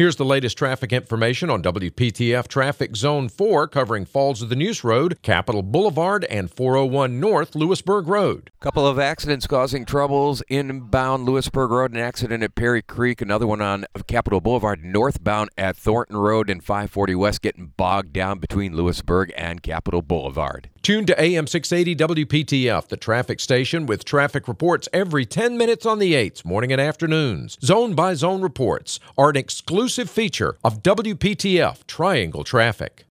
Here's the latest traffic information on WPTF Traffic Zone 4 covering Falls of the Neuse Road, Capitol Boulevard, and 401 North Louisburg Road. Couple of accidents causing troubles inbound Louisburg Road, an accident at Perry Creek, another one on Capitol Boulevard northbound at Thornton Road and 540 West getting bogged down between Louisburg and Capitol Boulevard. Tune to AM 680 WPTF, the traffic station with traffic reports every 10 minutes on the 8s, morning and afternoons. Zone by zone reports are an exclusive feature of WPTF Triangle Traffic.